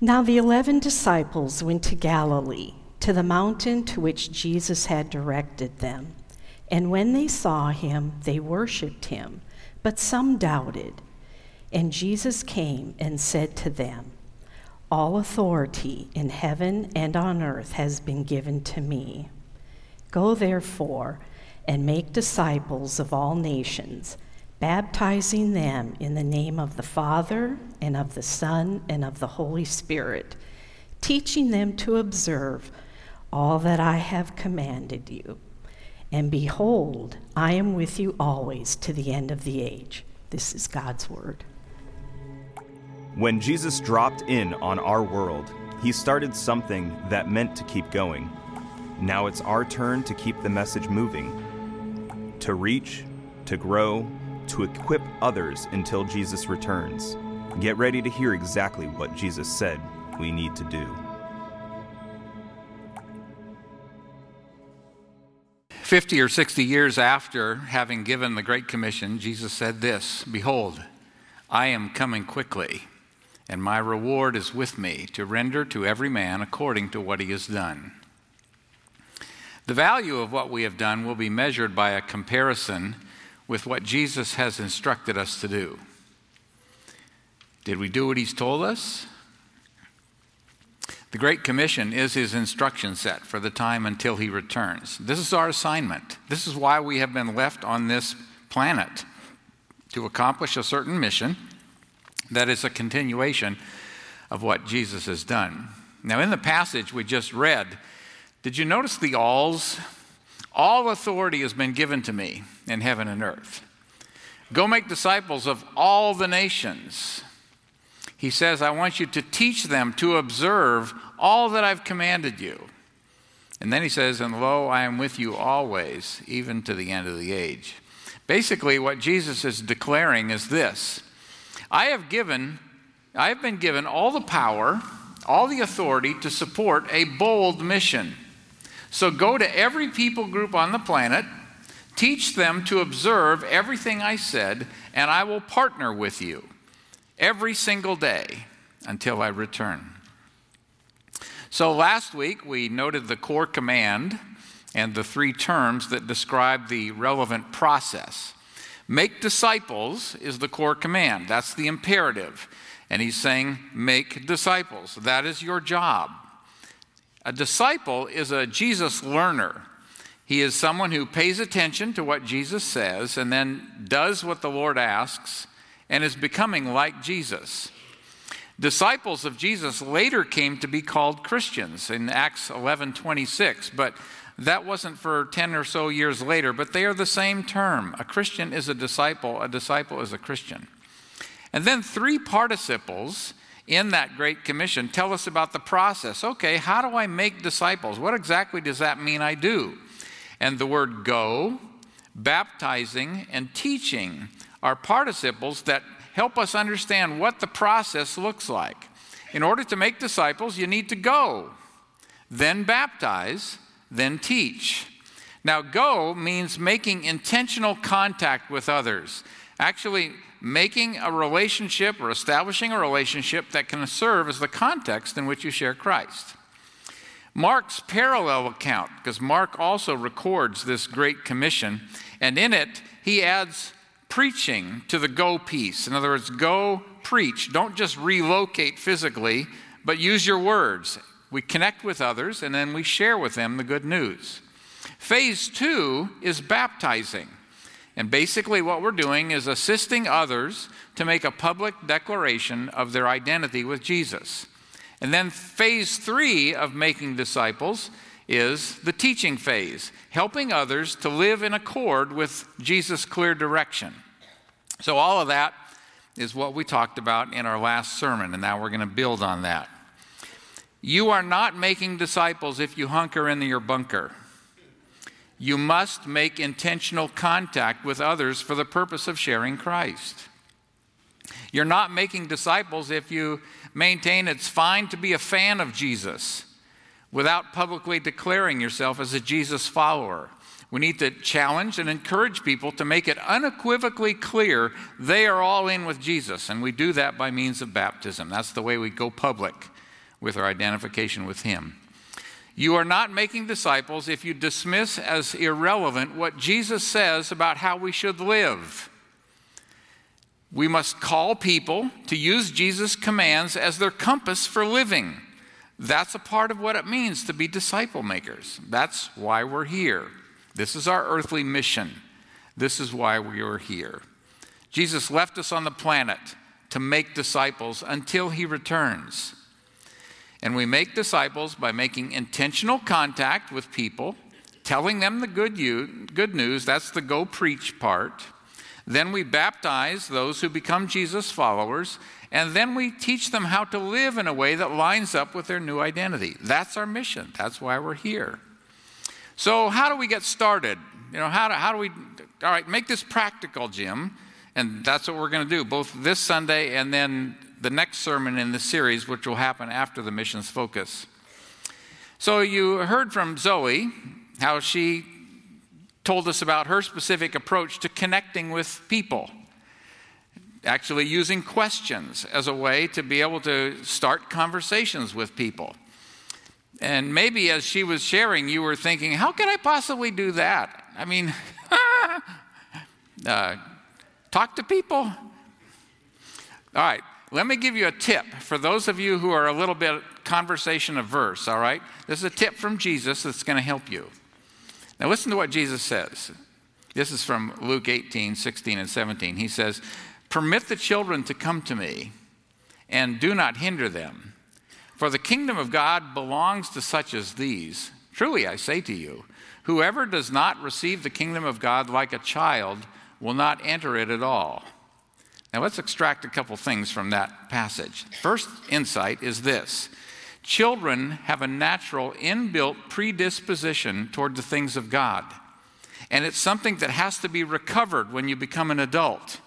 Now the eleven disciples went to Galilee, to the mountain to which Jesus had directed them. And when they saw him, they worshipped him, but some doubted. And Jesus came and said to them, All authority in heaven and on earth has been given to me. Go therefore and make disciples of all nations, baptizing them in the name of the Father, and of the Son, and of the Holy Spirit, teaching them to observe all that I have commanded you. And behold, I am with you always to the end of the age. This is God's word. When Jesus dropped in on our world, he started something that meant to keep going. Now it's our turn to keep the message moving, to reach, to grow, to equip others until Jesus returns. Get ready to hear exactly what Jesus said we need to do. 50 or 60 years after having given the Great Commission, Jesus said this Behold, I am coming quickly, and my reward is with me to render to every man according to what he has done. The value of what we have done will be measured by a comparison with what Jesus has instructed us to do. Did we do what he's told us? The Great Commission is his instruction set for the time until he returns. This is our assignment. This is why we have been left on this planet to accomplish a certain mission that is a continuation of what Jesus has done. Now, in the passage we just read, did you notice the alls? All authority has been given to me in heaven and earth. Go make disciples of all the nations he says, I want you to teach them to observe all that I've commanded you. And then he says, And lo, I am with you always, even to the end of the age. Basically, what Jesus is declaring is this I have given, I have been given all the power, all the authority to support a bold mission. So go to every people group on the planet, teach them to observe everything I said, and I will partner with you every single day until I return. So last week we noted the core command and the three terms that describe the relevant process. Make disciples is the core command, that's the imperative. And he's saying, make disciples. That is your job. A disciple is a Jesus learner. He is someone who pays attention to what Jesus says and then does what the Lord asks and is becoming like Jesus. Disciples of Jesus later came to be called Christians in Acts 11 26, but that wasn't for 10 or so years later, but they are the same term. A Christian is a disciple, a disciple is a Christian. And then three participles in that Great Commission tell us about the process. Okay, how do I make disciples? What exactly does that mean I do? And the word go, baptizing, and teaching are participles that help us understand what the process looks like. In order to make disciples, you need to go, then baptize, then teach. Now, go means making intentional contact with others, actually, making a relationship or establishing a relationship that can serve as the context in which you share Christ. Mark's parallel account, because Mark also records this great commission, and in it, he adds preaching to the go piece. In other words, go preach. Don't just relocate physically, but use your words. We connect with others and then we share with them the good news. Phase two is baptizing. And basically, what we're doing is assisting others to make a public declaration of their identity with Jesus. And then, phase three of making disciples is the teaching phase, helping others to live in accord with Jesus' clear direction. So, all of that is what we talked about in our last sermon, and now we're going to build on that. You are not making disciples if you hunker in your bunker. You must make intentional contact with others for the purpose of sharing Christ. You're not making disciples if you maintain it's fine to be a fan of Jesus without publicly declaring yourself as a Jesus follower. We need to challenge and encourage people to make it unequivocally clear they are all in with Jesus. And we do that by means of baptism. That's the way we go public with our identification with Him. You are not making disciples if you dismiss as irrelevant what Jesus says about how we should live. We must call people to use Jesus' commands as their compass for living. That's a part of what it means to be disciple makers. That's why we're here. This is our earthly mission. This is why we are here. Jesus left us on the planet to make disciples until he returns. And we make disciples by making intentional contact with people, telling them the good, you, good news. That's the go preach part. Then we baptize those who become Jesus followers, and then we teach them how to live in a way that lines up with their new identity. That's our mission. That's why we're here. So, how do we get started? You know, how do, how do we, all right, make this practical, Jim. And that's what we're going to do, both this Sunday and then the next sermon in the series, which will happen after the missions focus. So, you heard from Zoe how she told us about her specific approach to connecting with people, actually using questions as a way to be able to start conversations with people. And maybe as she was sharing, you were thinking, how could I possibly do that? I mean, uh, talk to people? All right, let me give you a tip for those of you who are a little bit conversation averse, all right? This is a tip from Jesus that's going to help you. Now, listen to what Jesus says. This is from Luke 18, 16, and 17. He says, Permit the children to come to me, and do not hinder them. For the kingdom of God belongs to such as these. Truly, I say to you, whoever does not receive the kingdom of God like a child will not enter it at all. Now, let's extract a couple things from that passage. First insight is this children have a natural, inbuilt predisposition toward the things of God. And it's something that has to be recovered when you become an adult.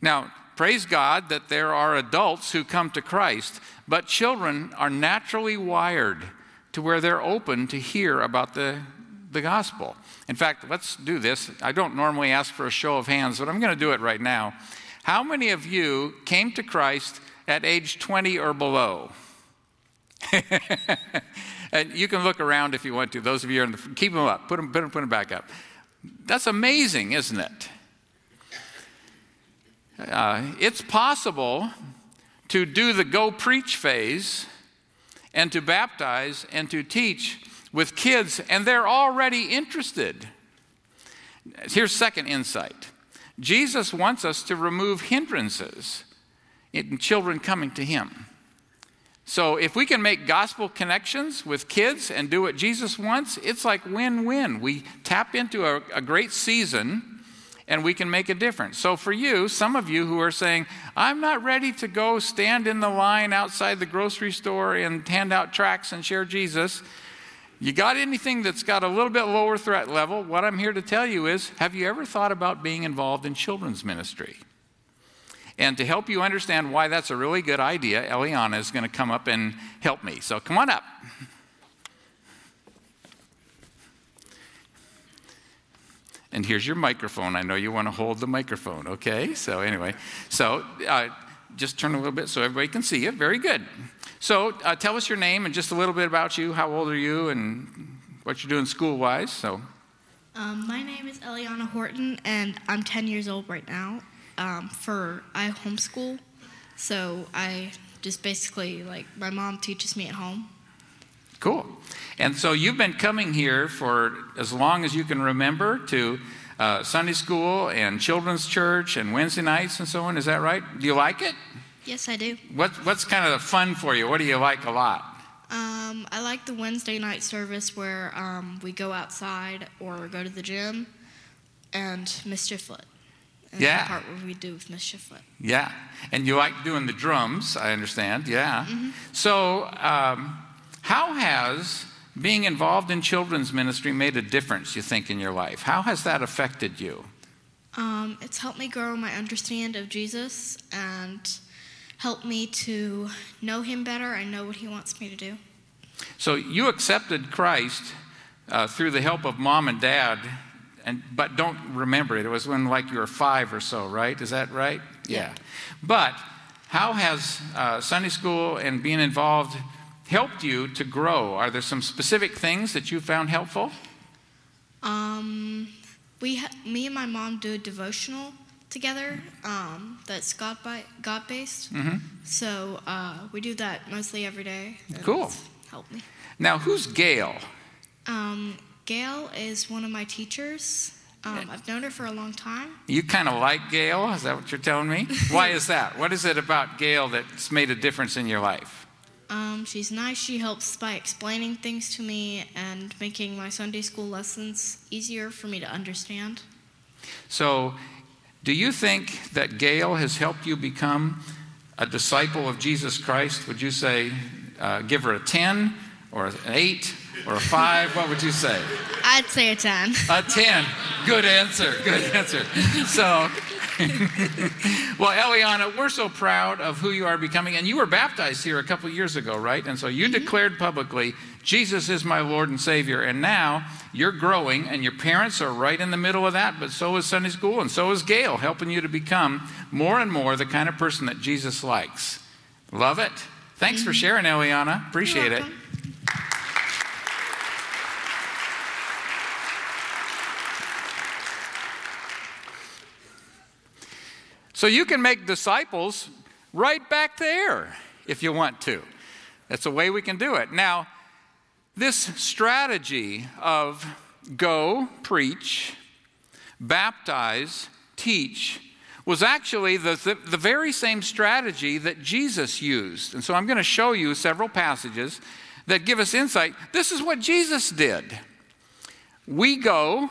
Now, praise God that there are adults who come to Christ, but children are naturally wired to where they're open to hear about the, the gospel. In fact, let's do this. I don't normally ask for a show of hands, but I'm going to do it right now. How many of you came to Christ at age 20 or below? and you can look around if you want to. Those of you are in the, keep them up. Put them, put them, put them back up. That's amazing, isn't it? Uh, it's possible to do the go preach phase and to baptize and to teach with kids, and they're already interested. Here's second insight Jesus wants us to remove hindrances in children coming to Him. So if we can make gospel connections with kids and do what Jesus wants, it's like win win. We tap into a, a, great season and we can make a difference. So for you, some of you who are saying, I'm not ready to go stand in the line outside the grocery store and hand out tracts and share Jesus. You got anything that's got a little bit lower threat level? What I'm here to tell you is have you ever thought about being involved in children's ministry? And to help you understand why that's a really good idea, Eliana is going to come up and help me. So come on up. And here's your microphone. I know you want to hold the microphone, okay? So, anyway, so uh, just turn a little bit so everybody can see you. Very good. So, uh, tell us your name and just a little bit about you. How old are you and what you're doing school wise? So, um, my name is Eliana Horton, and I'm 10 years old right now um, for I homeschool, so I just basically like my mom teaches me at home. Cool. And so you've been coming here for as long as you can remember to uh, Sunday school and children's church and Wednesday nights and so on. Is that right? Do you like it? Yes, I do. What, what's kind of fun for you? What do you like a lot? Um, I like the Wednesday night service where um, we go outside or go to the gym and mischief foot yeah. the part where we do with Mischief Yeah. And you like doing the drums, I understand. Yeah. Mm-hmm. So, um, how has being involved in children's ministry made a difference, you think, in your life? How has that affected you? Um, it's helped me grow my understanding of Jesus and helped me to know him better and know what he wants me to do. So, you accepted Christ uh, through the help of mom and dad and but don't remember it. It was when like you were five or so, right? Is that right? Yeah. But how has uh, Sunday school and being involved helped you to grow? Are there some specific things that you found helpful? Um, we, ha- me and my mom do a devotional together um, that's God by God based. Mm-hmm. So uh, we do that mostly every day. Cool. Help me. Now, who's Gail? Um, Gail is one of my teachers. Um, I've known her for a long time. You kind of like Gail? Is that what you're telling me? Why is that? What is it about Gail that's made a difference in your life? Um, she's nice. She helps by explaining things to me and making my Sunday school lessons easier for me to understand. So, do you think that Gail has helped you become a disciple of Jesus Christ? Would you say, uh, give her a 10 or an 8 or a 5? What would you say? I'd say a 10. A 10. Good answer. Good answer. So, well, Eliana, we're so proud of who you are becoming. And you were baptized here a couple years ago, right? And so you mm-hmm. declared publicly, Jesus is my Lord and Savior. And now you're growing, and your parents are right in the middle of that, but so is Sunday school, and so is Gail, helping you to become more and more the kind of person that Jesus likes. Love it. Thanks for mm-hmm. sharing, Eliana. Appreciate it. So you can make disciples right back there if you want to. That's a way we can do it. Now, this strategy of go, preach, baptize, teach was actually the, the, the very same strategy that Jesus used. And so I'm going to show you several passages that give us insight. This is what Jesus did. We go,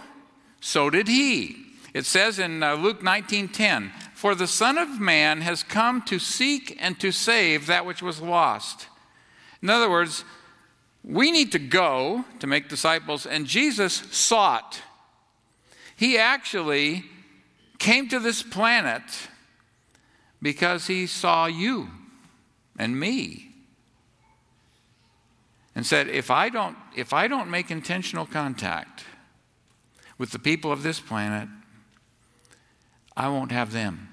so did he. It says in uh, Luke 19:10, "For the Son of Man has come to seek and to save that which was lost." In other words, we need to go to make disciples, and Jesus sought. He actually came to this planet because he saw you and me and said, if I don't, if I don't make intentional contact with the people of this planet, I won't have them.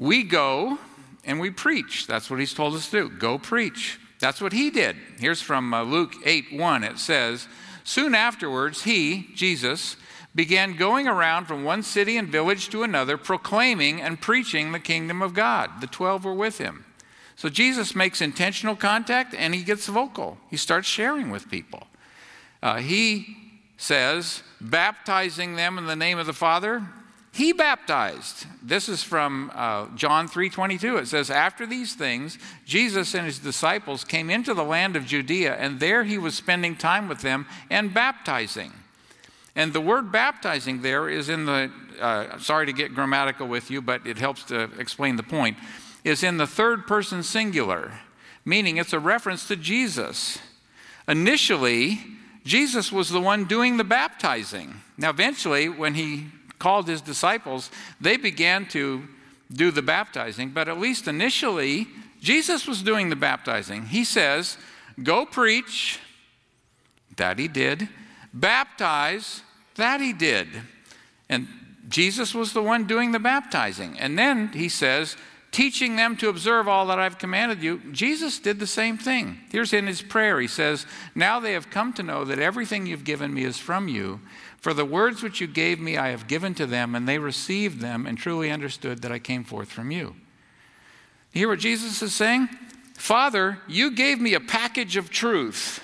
We go and we preach. That's what he's told us to do. Go preach. That's what he did. Here's from uh, Luke 8 1. It says, Soon afterwards, he, Jesus, began going around from one city and village to another, proclaiming and preaching the kingdom of God. The 12 were with him. So Jesus makes intentional contact and he gets vocal. He starts sharing with people. Uh, he says, baptizing them in the name of the Father. He baptized. This is from uh, John 3:22. It says, "After these things, Jesus and his disciples came into the land of Judea, and there he was spending time with them and baptizing." And the word baptizing there is in the, uh, sorry to get grammatical with you, but it helps to explain the point, is in the third person singular, meaning it's a reference to Jesus. Initially, Jesus was the one doing the baptizing. Now, eventually, when he called his disciples, they began to do the baptizing, but at least initially, Jesus was doing the baptizing. He says, Go preach, that he did. Baptize, that he did. And Jesus was the one doing the baptizing. And then he says, teaching them to observe all that I've commanded you. Jesus did the same thing. Here's in his prayer He says, Now they have come to know that everything you've given me is from you. For the words which you gave me I have given to them, and they received them and truly understood that I came forth from you. You hear what Jesus is saying? Father, you gave me a package of truth,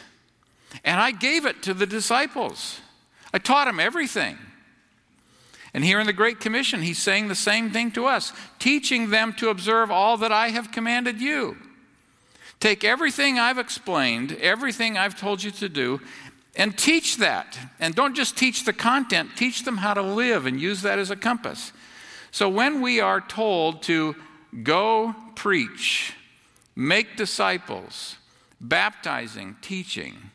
and I gave it to the disciples. I taught them everything. And here in the Great Commission, he's saying the same thing to us, teaching them to observe all that I have commanded you. Take everything I've explained, everything I've told you to do, and teach that. And don't just teach the content, teach them how to live and use that as a compass. So when we are told to go preach, make disciples, baptizing, teaching,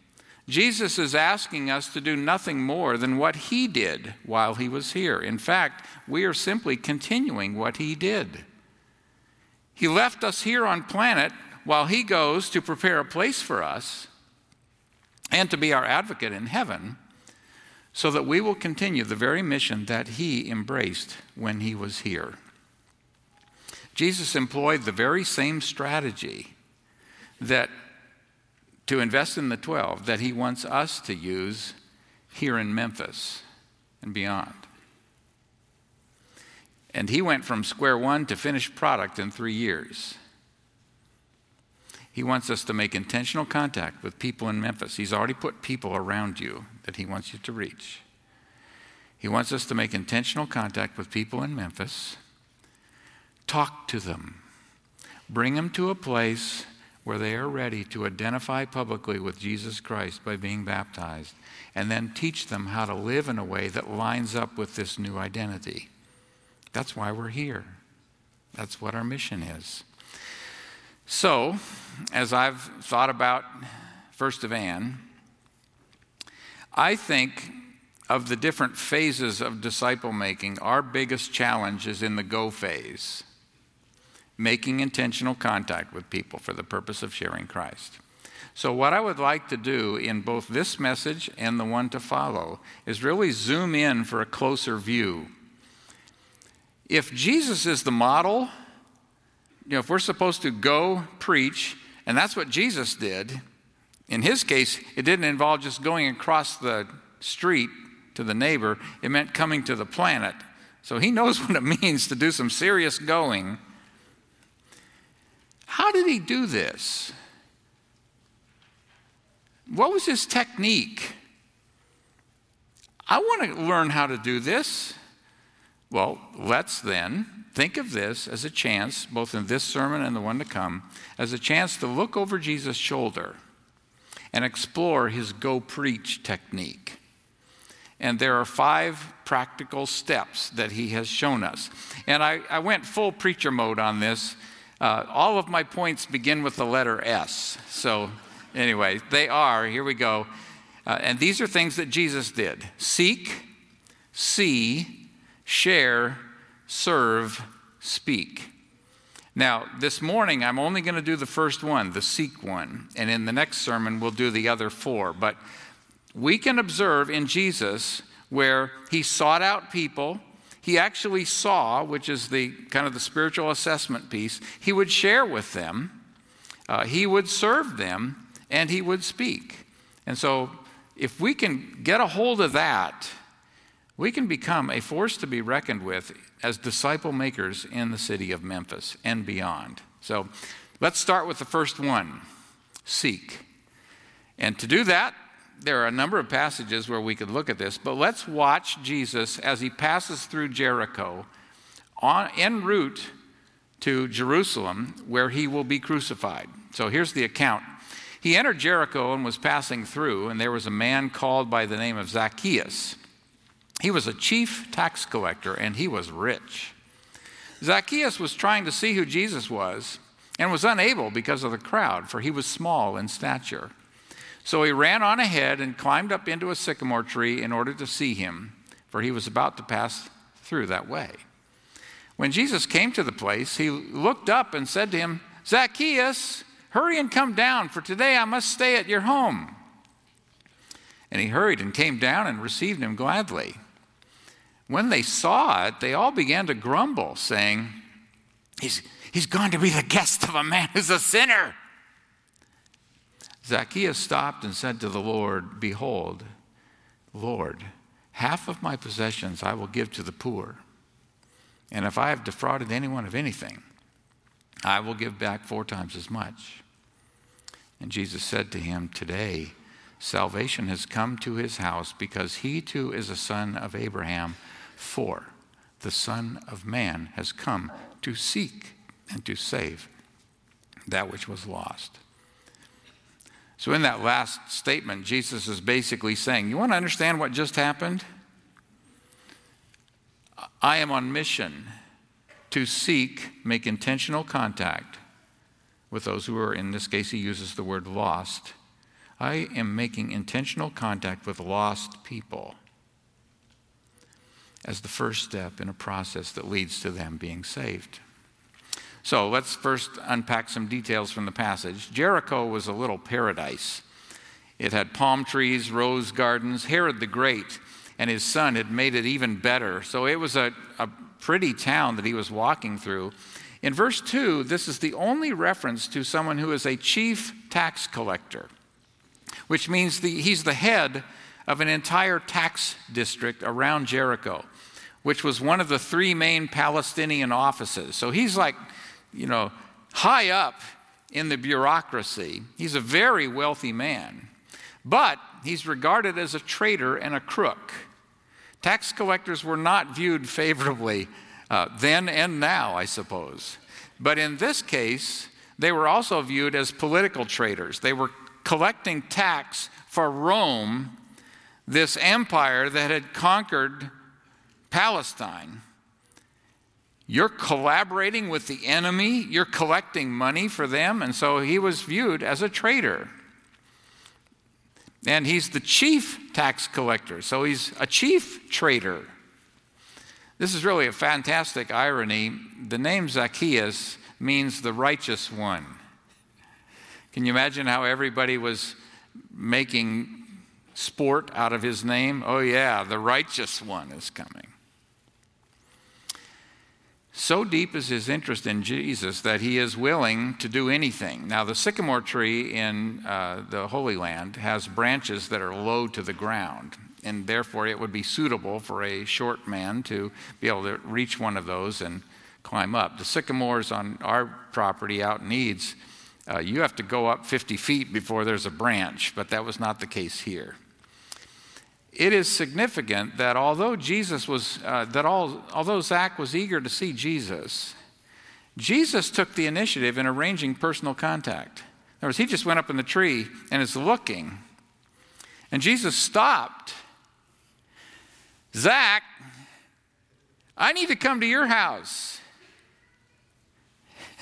Jesus is asking us to do nothing more than what he did while he was here. In fact, we are simply continuing what he did. He left us here on planet while he goes to prepare a place for us and to be our advocate in heaven so that we will continue the very mission that he embraced when he was here. Jesus employed the very same strategy that to invest in the 12 that he wants us to use here in Memphis and beyond. And he went from square one to finished product in three years. He wants us to make intentional contact with people in Memphis. He's already put people around you that he wants you to reach. He wants us to make intentional contact with people in Memphis. Talk to them. Bring them to a place where they are ready to identify publicly with Jesus Christ by being baptized, and then teach them how to live in a way that lines up with this new identity. That's why we're here. That's what our mission is. So, as I've thought about First of Anne, I think of the different phases of disciple making, our biggest challenge is in the go phase, making intentional contact with people for the purpose of sharing Christ. So, what I would like to do in both this message and the one to follow is really zoom in for a closer view. If Jesus is the model, you know, if we're supposed to go preach, and that's what Jesus did, in his case, it didn't involve just going across the street to the neighbor, it meant coming to the planet. So he knows what it means to do some serious going. How did he do this? What was his technique? I want to learn how to do this. Well, let's then think of this as a chance, both in this sermon and the one to come, as a chance to look over Jesus' shoulder and explore his go preach technique. And there are five practical steps that he has shown us. And I, I went full preacher mode on this. Uh, all of my points begin with the letter S. So, anyway, they are, here we go. Uh, and these are things that Jesus did seek, see, share, serve, speak. Now, this morning, I'm only going to do the first one, the seek one. And in the next sermon, we'll do the other four. But we can observe in Jesus where he sought out people. He actually saw, which is the kind of the spiritual assessment piece, he would share with them, uh, he would serve them, and he would speak. And so, if we can get a hold of that, we can become a force to be reckoned with as disciple makers in the city of Memphis and beyond. So let's start with the first one seek. And to do that, there are a number of passages where we could look at this, but let's watch Jesus as he passes through Jericho on, en route to Jerusalem where he will be crucified. So here's the account. He entered Jericho and was passing through, and there was a man called by the name of Zacchaeus. He was a chief tax collector and he was rich. Zacchaeus was trying to see who Jesus was and was unable because of the crowd, for he was small in stature. So he ran on ahead and climbed up into a sycamore tree in order to see him, for he was about to pass through that way. When Jesus came to the place, he looked up and said to him, Zacchaeus, hurry and come down, for today I must stay at your home. And he hurried and came down and received him gladly. When they saw it, they all began to grumble, saying, He's, he's gone to be the guest of a man who's a sinner. Zacchaeus stopped and said to the Lord, Behold, Lord, half of my possessions I will give to the poor. And if I have defrauded anyone of anything, I will give back four times as much. And Jesus said to him, Today salvation has come to his house because he too is a son of Abraham. For the Son of Man has come to seek and to save that which was lost. So, in that last statement, Jesus is basically saying, You want to understand what just happened? I am on mission to seek, make intentional contact with those who are, in this case, he uses the word lost. I am making intentional contact with lost people as the first step in a process that leads to them being saved. So let's first unpack some details from the passage. Jericho was a little paradise. It had palm trees, rose gardens. Herod the Great and his son had made it even better. So it was a, a pretty town that he was walking through. In verse 2, this is the only reference to someone who is a chief tax collector, which means the, he's the head of an entire tax district around Jericho, which was one of the three main Palestinian offices. So he's like, you know, high up in the bureaucracy. He's a very wealthy man, but he's regarded as a traitor and a crook. Tax collectors were not viewed favorably uh, then and now, I suppose. But in this case, they were also viewed as political traitors. They were collecting tax for Rome, this empire that had conquered Palestine. You're collaborating with the enemy, you're collecting money for them, and so he was viewed as a traitor. And he's the chief tax collector, so he's a chief traitor. This is really a fantastic irony. The name Zacchaeus means the righteous one. Can you imagine how everybody was making sport out of his name? Oh, yeah, the righteous one is coming. So deep is his interest in Jesus that he is willing to do anything. Now, the sycamore tree in uh, the Holy Land has branches that are low to the ground, and therefore it would be suitable for a short man to be able to reach one of those and climb up. The sycamores on our property out in Eads, uh, you have to go up 50 feet before there's a branch, but that was not the case here it is significant that although Jesus was, uh, that all, although Zach was eager to see Jesus, Jesus took the initiative in arranging personal contact. In other words, he just went up in the tree and is looking. And Jesus stopped. Zach, I need to come to your house.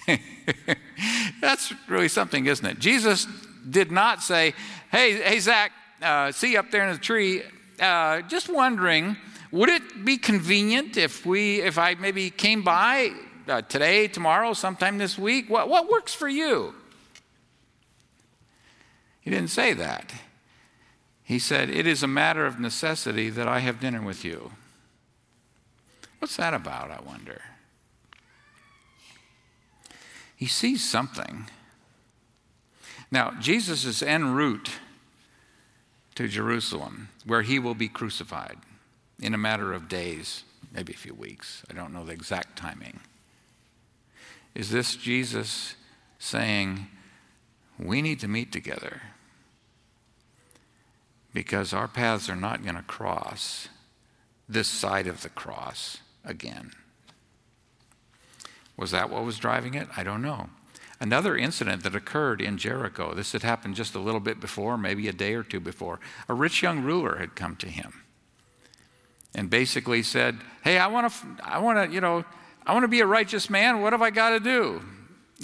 That's really something, isn't it? Jesus did not say, Hey, hey, Zach, uh, see you up there in the tree uh, just wondering, would it be convenient if we, if I maybe came by uh, today, tomorrow, sometime this week? What, what works for you? He didn't say that. He said, It is a matter of necessity that I have dinner with you. What's that about, I wonder? He sees something. Now, Jesus' is en route to Jerusalem, where he will be crucified in a matter of days, maybe a few weeks. I don't know the exact timing. Is this Jesus saying, We need to meet together because our paths are not going to cross this side of the cross again? Was that what was driving it? I don't know. Another incident that occurred in Jericho, this had happened just a little bit before, maybe a day or two before. A rich young ruler had come to him and basically said, Hey, I want to, I want to, you know, I want to be a righteous man. What have I got to do?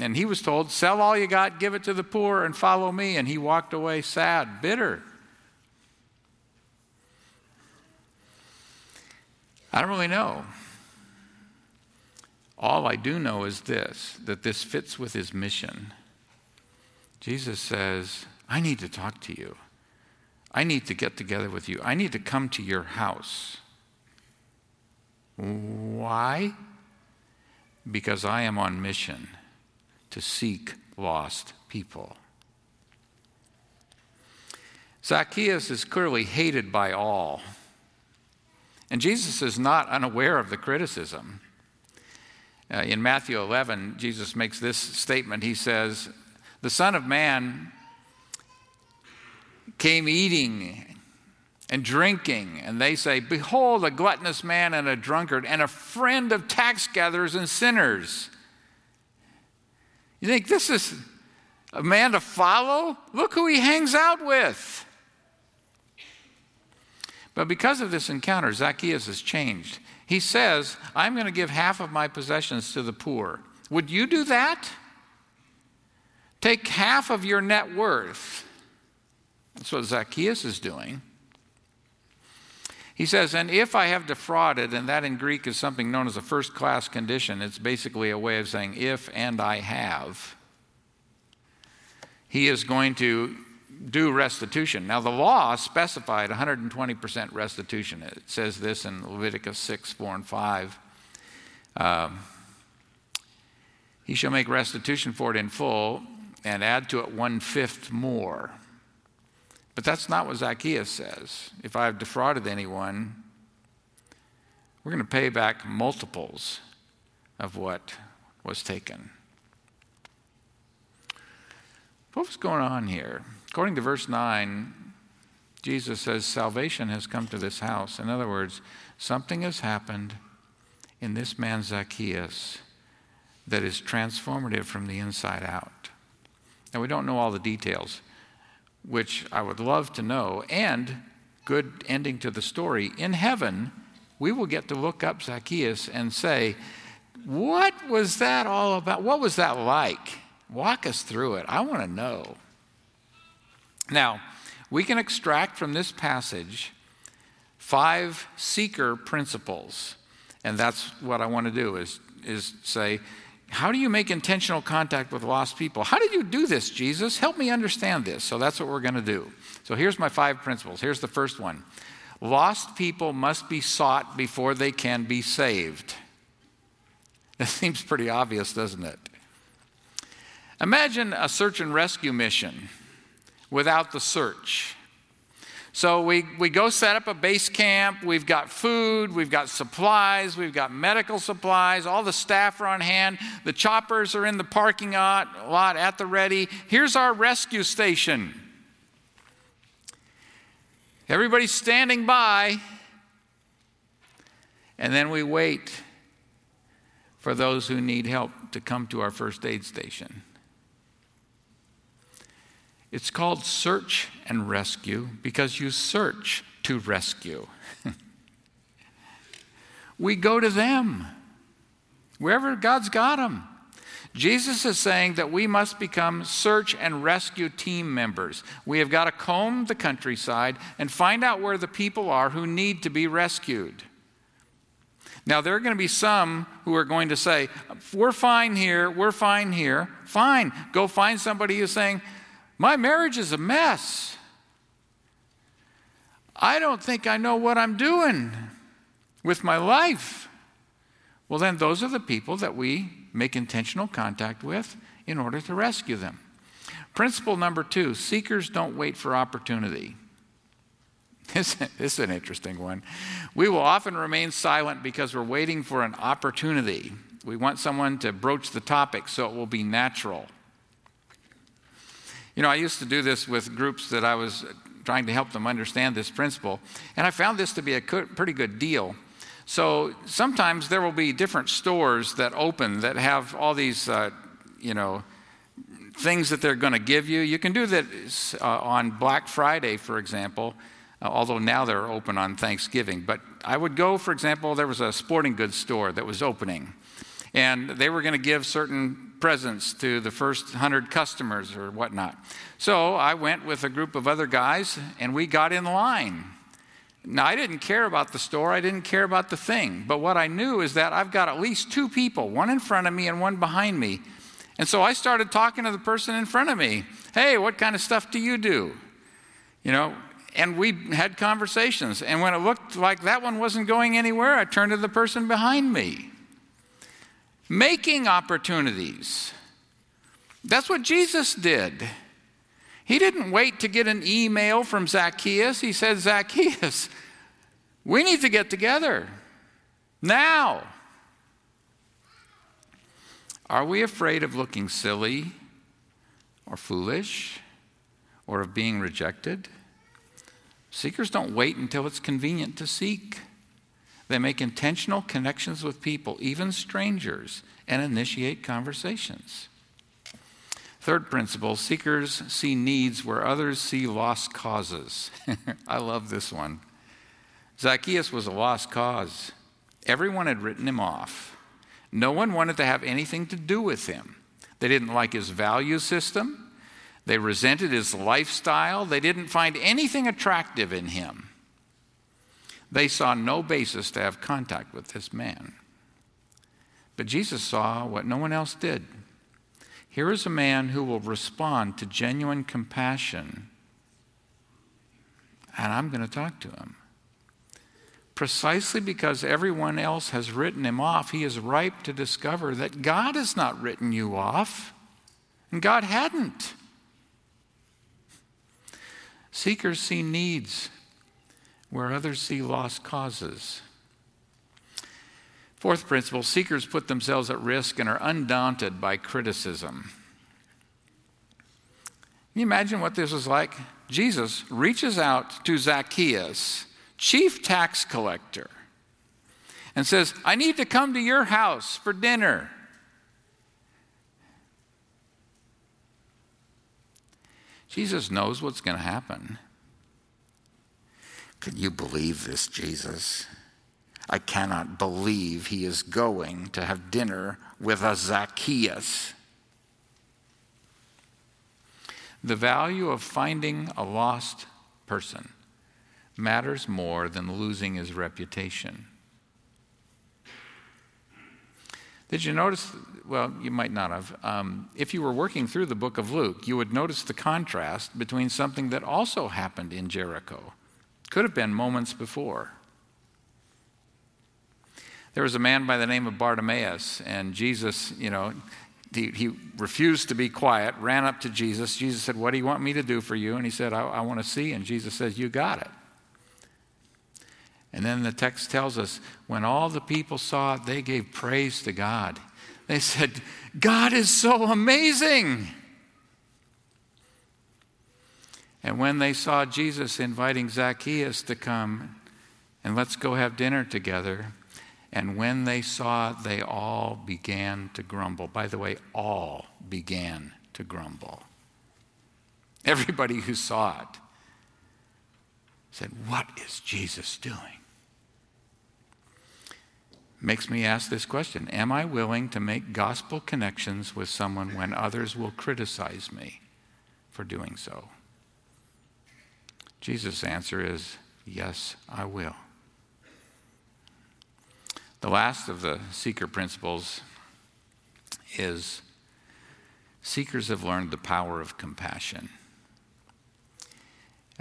And he was told, Sell all you got, give it to the poor, and follow me. And he walked away sad, bitter. I don't really know. All I do know is this that this fits with his mission. Jesus says, I need to talk to you. I need to get together with you. I need to come to your house. Why? Because I am on mission to seek lost people. Zacchaeus is clearly hated by all. And Jesus is not unaware of the criticism. Uh, in Matthew 11, Jesus makes this statement. He says, The Son of Man came eating and drinking, and they say, Behold, a gluttonous man and a drunkard, and a friend of tax gatherers and sinners. You think this is a man to follow? Look who he hangs out with. But because of this encounter, Zacchaeus has changed. He says, I'm going to give half of my possessions to the poor. Would you do that? Take half of your net worth. That's what Zacchaeus is doing. He says, and if I have defrauded, and that in Greek is something known as a first class condition, it's basically a way of saying if and I have, he is going to do restitution. Now, the law specified 120% restitution. It says this in Leviticus 6, 4, and 5. Um, he shall make restitution for it in full and add to it one fifth more. But that's not what Zacchaeus says. If I have defrauded anyone, we're going to pay back multiples of what was taken. What was going on here? According to verse 9, Jesus says, Salvation has come to this house. In other words, something has happened in this man Zacchaeus that is transformative from the inside out. Now, we don't know all the details, which I would love to know, and good ending to the story. In heaven, we will get to look up Zacchaeus and say, What was that all about? What was that like? Walk us through it. I want to know. Now, we can extract from this passage five seeker principles. And that's what I want to do is, is say, how do you make intentional contact with lost people? How did you do this, Jesus? Help me understand this. So that's what we're going to do. So here's my five principles. Here's the first one Lost people must be sought before they can be saved. That seems pretty obvious, doesn't it? Imagine a search and rescue mission without the search. So we, we go set up a base camp. We've got food, we've got supplies, we've got medical supplies. All the staff are on hand. The choppers are in the parking lot, lot at the ready. Here's our rescue station. Everybody's standing by. And then we wait for those who need help to come to our first aid station. It's called search and rescue because you search to rescue. we go to them, wherever God's got them. Jesus is saying that we must become search and rescue team members. We have got to comb the countryside and find out where the people are who need to be rescued. Now, there are going to be some who are going to say, We're fine here, we're fine here. Fine. Go find somebody who's saying, My marriage is a mess. I don't think I know what I'm doing with my life. Well, then, those are the people that we make intentional contact with in order to rescue them. Principle number two seekers don't wait for opportunity. This, is an interesting one. We will often remain silent because we're waiting for an opportunity. We want someone to broach the topic so it will be natural. You know, I used to do this with groups that I was trying to help them understand this principle, and I found this to be a pretty good deal. So sometimes there will be different stores that open that have all these, uh, you know, things that they're going to give you. You can do that uh, on Black Friday, for example, uh, although now they're open on Thanksgiving. But I would go, for example, there was a sporting goods store that was opening, and they were going to give certain presents to the first 100 customers or whatnot. So I went with a group of other guys, and we got in line. Now, I didn't care about the store, I didn't care about the thing, but what I knew is that I've got at least two people, one in front of me and one behind me. And so I started talking to the person in front of me. Hey, what kind of stuff do you do? You know, and we had conversations. And when it looked like that one wasn't going anywhere, I turned to the person behind me. Making opportunities. That's what Jesus did. He didn't wait to get an email from Zacchaeus. He said, Zacchaeus, we need to get together now. Are we afraid of looking silly or foolish or of being rejected? Seekers don't wait until it's convenient to seek. They make intentional connections with people, even strangers, and initiate conversations. Third principle seekers see needs where others see lost causes. I love this one. Zacchaeus was a lost cause. Everyone had written him off. No one wanted to have anything to do with him. They didn't like his value system. They resented his lifestyle. They didn't find anything attractive in him. They saw no basis to have contact with this man. But Jesus saw what no one else did. Here is a man who will respond to genuine compassion, and I'm going to talk to him. precisely because everyone else has written him off, he is ripe to discover that God has not written you off, and God hadn't. Seekers see needs where others see lost causes. Fourth principle seekers put themselves at risk and are undaunted by criticism. Can you imagine what this was like? Jesus reaches out to Zacchaeus, chief tax collector, and says, I need to come to your house for dinner. Jesus knows what's going to happen. Can you believe this, Jesus? I cannot believe he is going to have dinner with a Zacchaeus. The value of finding a lost person matters more than losing his reputation. Did you notice? Well, you might not have. Um, if you were working through the book of Luke, you would notice the contrast between something that also happened in Jericho. Could have been moments before. There was a man by the name of Bartimaeus, and Jesus, you know, he, he, refused to be quiet, ran up to Jesus. Jesus said, What do you want me to do for you? And he said, I, I want to see. And Jesus says, You got it. And then the text tells us when all the people saw it, they gave praise to God. They said, God is so amazing. And when they saw Jesus inviting Zacchaeus to come and let's go have dinner together, and when they saw they all began to grumble. By the way, all began to grumble. Everybody who saw it said, What is Jesus doing? makes me ask this question Am I willing to make gospel connections with someone when others will criticize me for doing so? Jesus' answer is yes, I will. The last of the seeker principles is seekers have learned the power of compassion.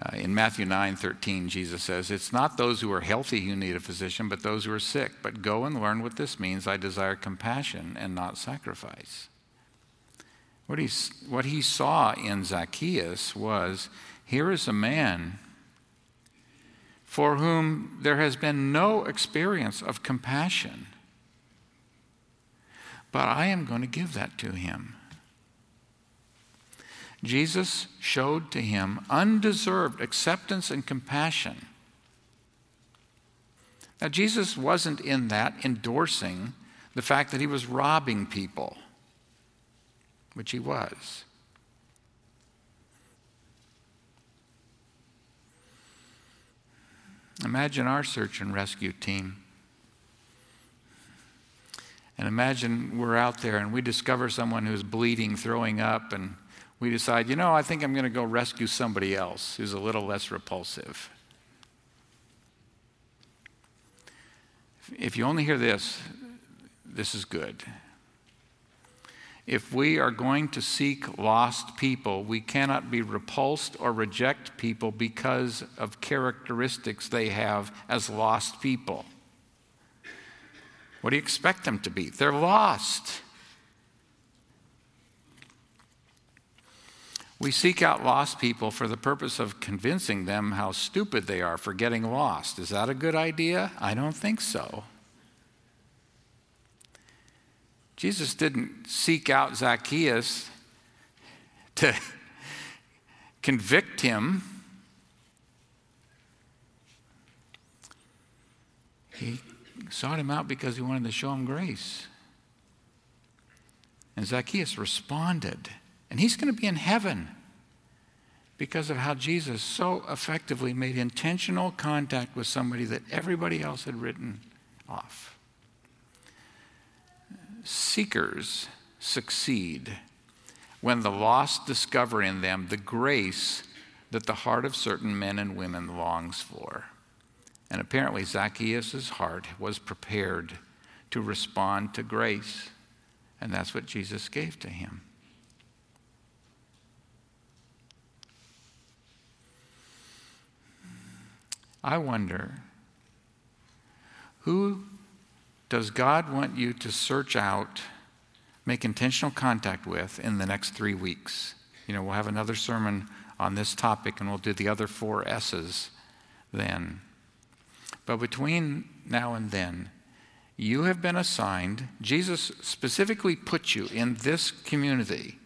Uh, in Matthew 9 13, Jesus says, It's not those who are healthy who need a physician, but those who are sick. But go and learn what this means. I desire compassion and not sacrifice. What he, what he saw in Zacchaeus was here is a man for whom there has been no experience of compassion. But I am going to give that to him. Jesus showed to him undeserved acceptance and compassion. Now, Jesus wasn't in that endorsing the fact that he was robbing people, which he was. Imagine our search and rescue team. And imagine we're out there and we discover someone who's bleeding, throwing up, and we decide, you know, I think I'm going to go rescue somebody else who's a little less repulsive. If you only hear this, this is good. If we are going to seek lost people, we cannot be repulsed or reject people because of characteristics they have as lost people. What do you expect them to be? They're lost. We seek out lost people for the purpose of convincing them how stupid they are for getting lost. Is that a good idea? I don't think so. Jesus didn't seek out Zacchaeus to convict him. He sought him out because he wanted to show him grace. And Zacchaeus responded. And he's going to be in heaven because of how Jesus so effectively made intentional contact with somebody that everybody else had written off. Seekers succeed when the lost discover in them the grace that the heart of certain men and women longs for. And apparently, Zacchaeus' heart was prepared to respond to grace, and that's what Jesus gave to him. I wonder Who does God want you to search out, make intentional contact with in the next three weeks? You know, we'll have another sermon on this topic and we'll do the other four S's then. But between now and then, you have been assigned, Jesus specifically put you in this community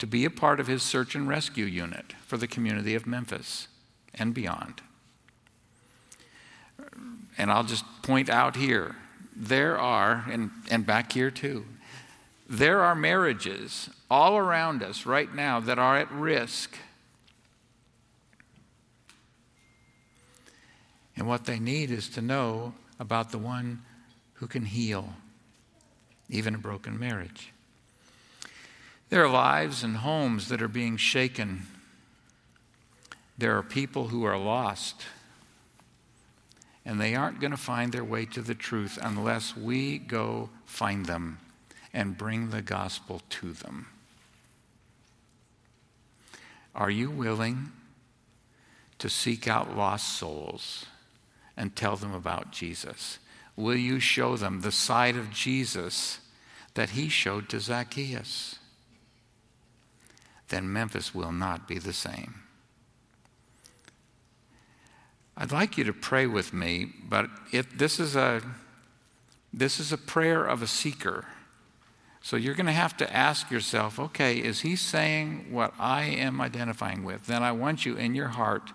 to be a part of his search and rescue unit for the community of Memphis and beyond. And I'll just point out here there are, and, and back here too, there are marriages all around us right now that are at risk. And what they need is to know about the one who can heal even a broken marriage. There are lives and homes that are being shaken. There are people who are lost. And they aren't going to find their way to the truth unless we go find them and bring the gospel to them. Are you willing to seek out lost souls and tell them about Jesus? Will you show them the side of Jesus that he showed to Zacchaeus? Then Memphis will not be the same. I'd like you to pray with me, but it, this, is a, this is a prayer of a seeker. So you're going to have to ask yourself okay, is he saying what I am identifying with? Then I want you in your heart.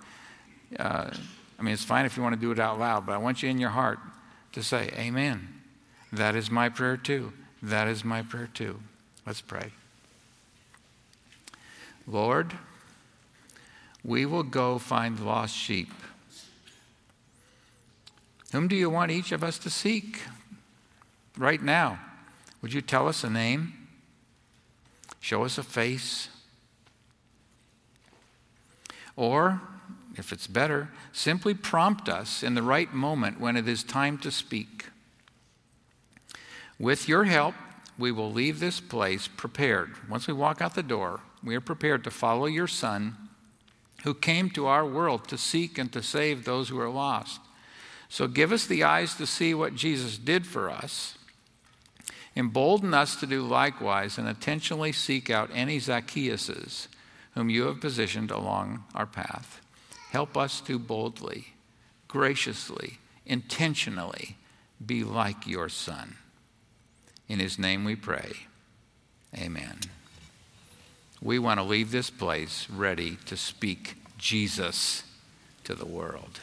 Uh, I mean, it's fine if you want to do it out loud, but I want you in your heart to say, Amen. That is my prayer too. That is my prayer too. Let's pray. Lord, we will go find lost sheep. Whom do you want each of us to seek right now? Would you tell us a name? Show us a face? Or, if it's better, simply prompt us in the right moment when it is time to speak. With your help, we will leave this place prepared. Once we walk out the door, we are prepared to follow your Son, who came to our world to seek and to save those who are lost. So give us the eyes to see what Jesus did for us Embolden us to do likewise and intentionally seek out any Zacchaeuses whom you have positioned along our path. Help us to boldly, graciously, intentionally be like your Son. In his name we pray. Amen. We want to leave this place ready to speak Jesus to the world.